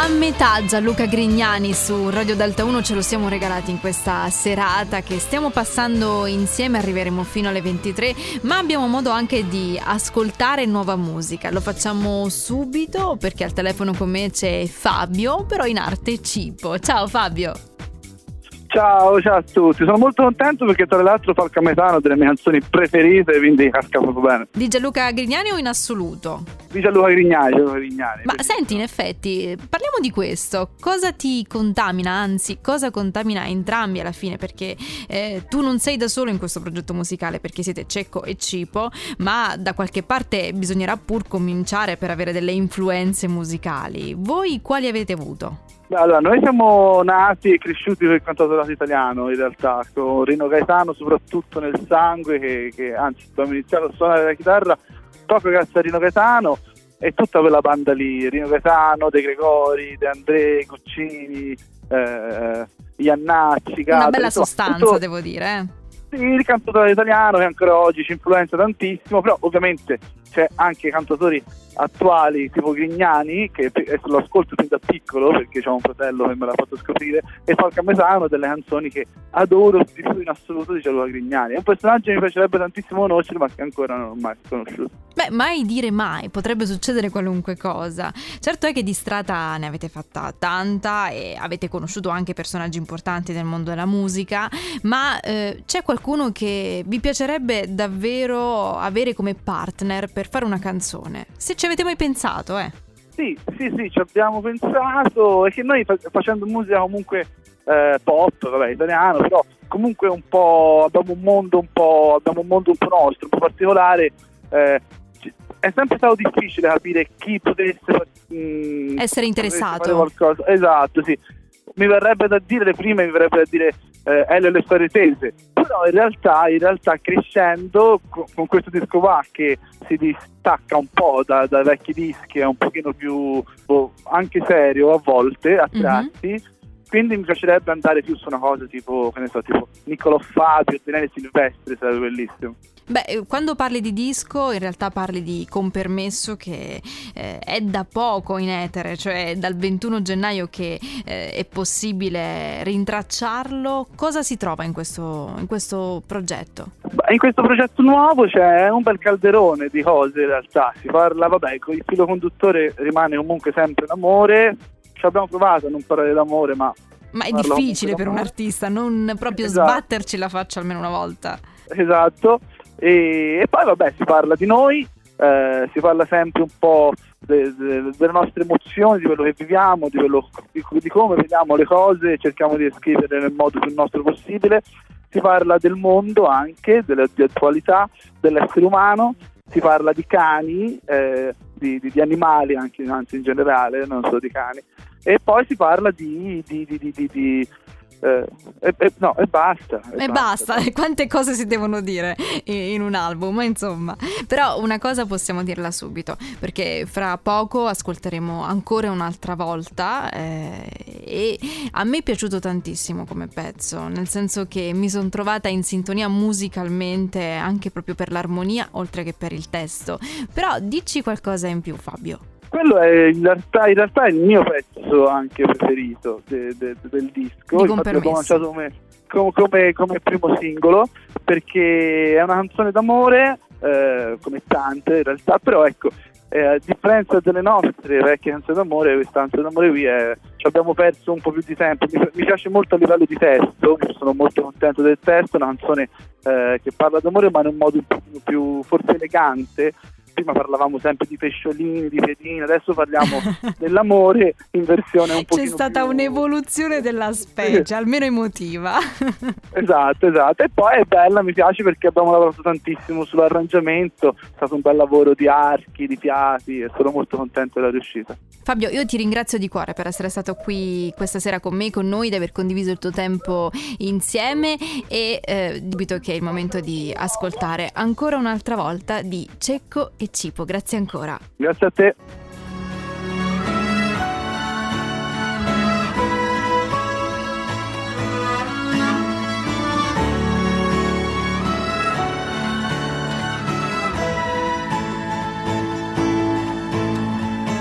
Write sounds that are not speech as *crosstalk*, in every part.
A metà Gianluca Grignani su Radio Delta 1 ce lo siamo regalati in questa serata che stiamo passando insieme, arriveremo fino alle 23, ma abbiamo modo anche di ascoltare nuova musica. Lo facciamo subito perché al telefono con me c'è Fabio, però in arte Cipo. Ciao Fabio! Ciao, ciao a tutti, sono molto contento perché tra l'altro Falca Metano è delle mie canzoni preferite, quindi casca proprio bene. Di Gianluca Grignani o in assoluto? Di Gianluca Grignani, Gianluca Grignani. Ma senti, in effetti, parliamo di questo. Cosa ti contamina, anzi, cosa contamina entrambi alla fine? Perché eh, tu non sei da solo in questo progetto musicale, perché siete Cecco e Cipo, ma da qualche parte bisognerà pur cominciare per avere delle influenze musicali. Voi quali avete avuto? Allora, noi siamo nati e cresciuti per il cantautorato italiano in realtà, con Rino Gaetano soprattutto nel sangue, che, che anzi abbiamo iniziato a suonare la chitarra proprio grazie a Rino Gaetano e tutta quella banda lì, Rino Gaetano, De Gregori, De André, Guccini, eh, Iannacci, Gata, Una bella sostanza, tutto- devo dire. Eh. sì, il cantautorato italiano che ancora oggi ci influenza tantissimo, però ovviamente c'è anche cantatori attuali tipo Grignani che lo ascolto fin da piccolo perché ho un fratello che me l'ha fatto scoprire e Falca Mesano delle canzoni che adoro di più in assoluto di Gianluca Grignani. È un personaggio che mi piacerebbe tantissimo conoscere ma che ancora non ho mai conosciuto. Beh, mai dire mai, potrebbe succedere qualunque cosa. Certo è che di strada ne avete fatta tanta e avete conosciuto anche personaggi importanti del mondo della musica, ma eh, c'è qualcuno che vi piacerebbe davvero avere come partner per fare una canzone? Se ci avete mai pensato, eh. Sì, sì, sì, ci abbiamo pensato e che noi fa- facendo musica comunque eh, pop, vabbè, italiano, però comunque un po' abbiamo un mondo un po' abbiamo un mondo un po' nostro, un po' particolare. eh, è sempre stato difficile capire chi potesse mm, Essere interessato. potesse. Esatto, sì. Mi verrebbe da dire le prime, mi verrebbe da dire eh, Elio e le storie tese. Però in realtà, in realtà crescendo co- con, questo disco qua che si distacca un po' da- dai vecchi dischi, è un pochino più boh, anche serio a volte, a Mhm. tratti. Quindi mi piacerebbe andare più su una cosa tipo, che ne so, tipo Niccolò Fabio, Daniele Silvestri, sarebbe bellissimo. Beh, eh, quando parli di disco in realtà parli di Compermesso che eh, è da poco in etere, cioè dal 21 gennaio che eh, è possibile rintracciarlo. Cosa si trova in questo, in questo progetto? Beh, In questo progetto nuovo c'è un bel calderone di cose in realtà, si parla, vabbè, con il filo conduttore rimane comunque sempre l'amore, ci abbiamo provato a non parlare d'amore, ma Ma è difficile per un artista non proprio Esatto. sbatterci la faccia almeno una volta. esatto, e, e poi vabbè si parla di noi, eh, si parla sempre un po' de- de- delle nostre emozioni, di quello che viviamo, di, quello, di, di come vediamo le cose, cerchiamo di descriverle nel modo più nostro possibile, si parla del mondo anche, della, di attualità, dell'essere umano, si parla di cani, eh, di, di- di animali anche anzi in generale, non solo di cani, e poi si parla di... di- di- di- di- di, eh, e, e- no, e basta. E basta, *laughs* quante cose si devono dire in un album, ma insomma. Però una cosa possiamo dirla subito, perché fra poco ascolteremo ancora un'altra volta eh, e a me è piaciuto tantissimo come pezzo, nel senso che mi sono trovata in sintonia musicalmente anche proprio per l'armonia, oltre che per il testo. Però dici qualcosa in più Fabio. Quello è in realtà, in realtà è il mio pezzo anche preferito de- de- del disco. Di Infatti l'ho lanciato come, com- come- come primo singolo perché è una canzone d'amore, eh, come tante in realtà, però ecco, eh, a differenza delle nostre vecchie canzoni d'amore, questa canzone d'amore qui è, ci abbiamo perso un po' più di tempo. Mi, mi piace molto a livello di testo, sono molto contento del testo, è una canzone eh, che parla d'amore ma in un modo po' più forse elegante. Prima parlavamo sempre di pesciolini, di piedini, adesso parliamo *laughs* dell'amore in versione un po' C'è stata un'evoluzione della specie, almeno emotiva. *laughs* Esatto, esatto. E poi è bella, mi piace perché abbiamo lavorato tantissimo sull'arrangiamento, è stato un bel lavoro di archi, di piatti e sono molto contento della riuscita. Fabio, io ti ringrazio di cuore per essere stato qui questa sera con me, con noi, di aver condiviso il tuo tempo insieme e eh, dubito che è il momento di ascoltare ancora un'altra volta di Cecco e Cipo. Grazie ancora. Grazie a te.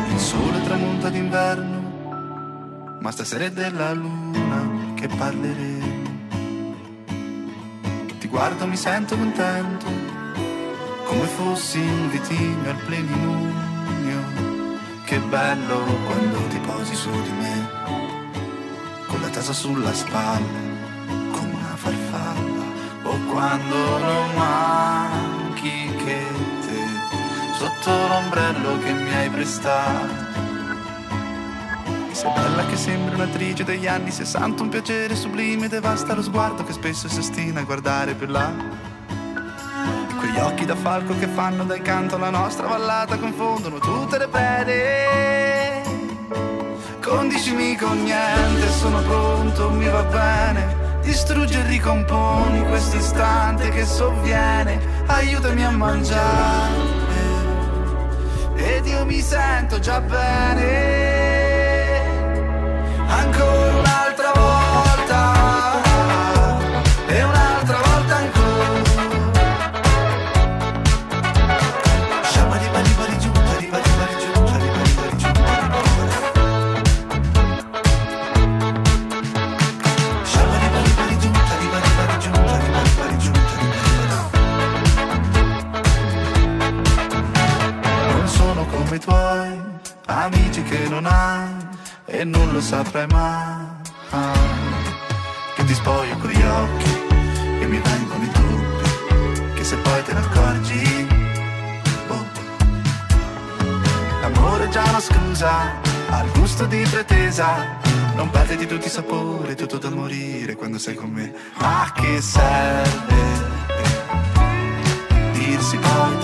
Il sole tramonta d'inverno ma stasera è della luna che parleremo. Ti guardo, mi sento contento, come fossi in vitigno al plenilunio. Che bello quando ti posi su di me, con la testa sulla spalla, come una farfalla, o quando non manchi che te, sotto l'ombrello che mi hai prestato. Sei bella che sembri un'attrice degli anni 60, un piacere sublime, devasta lo sguardo che spesso si ostina a guardare più là. Quegli occhi da falco che fanno dal canto la nostra vallata confondono tutte le pene. Condicimi con niente, sono pronto, mi va bene. Distruggi e ricomponi questo istante che sovviene. Aiutami a mangiare. Ed io mi sento già bene. Ancora lo saprai mai. Che ti spoglio con gli occhi e mi vengono i dubbi, che se poi te ne accorgi, boh. L'amore è già una scusa, al gusto di pretesa. Non perde di tutti i sapori, tutto da morire quando sei con me. Ma che serve dirsi poi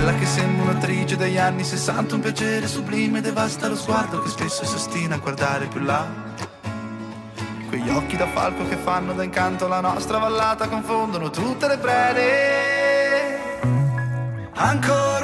bella che sembra un'attrice degli anni 60, un piacere sublime, devasta lo sguardo che spesso si ostina a guardare più là. Quegli occhi da falco che fanno da incanto la nostra vallata confondono tutte le prede. Ancora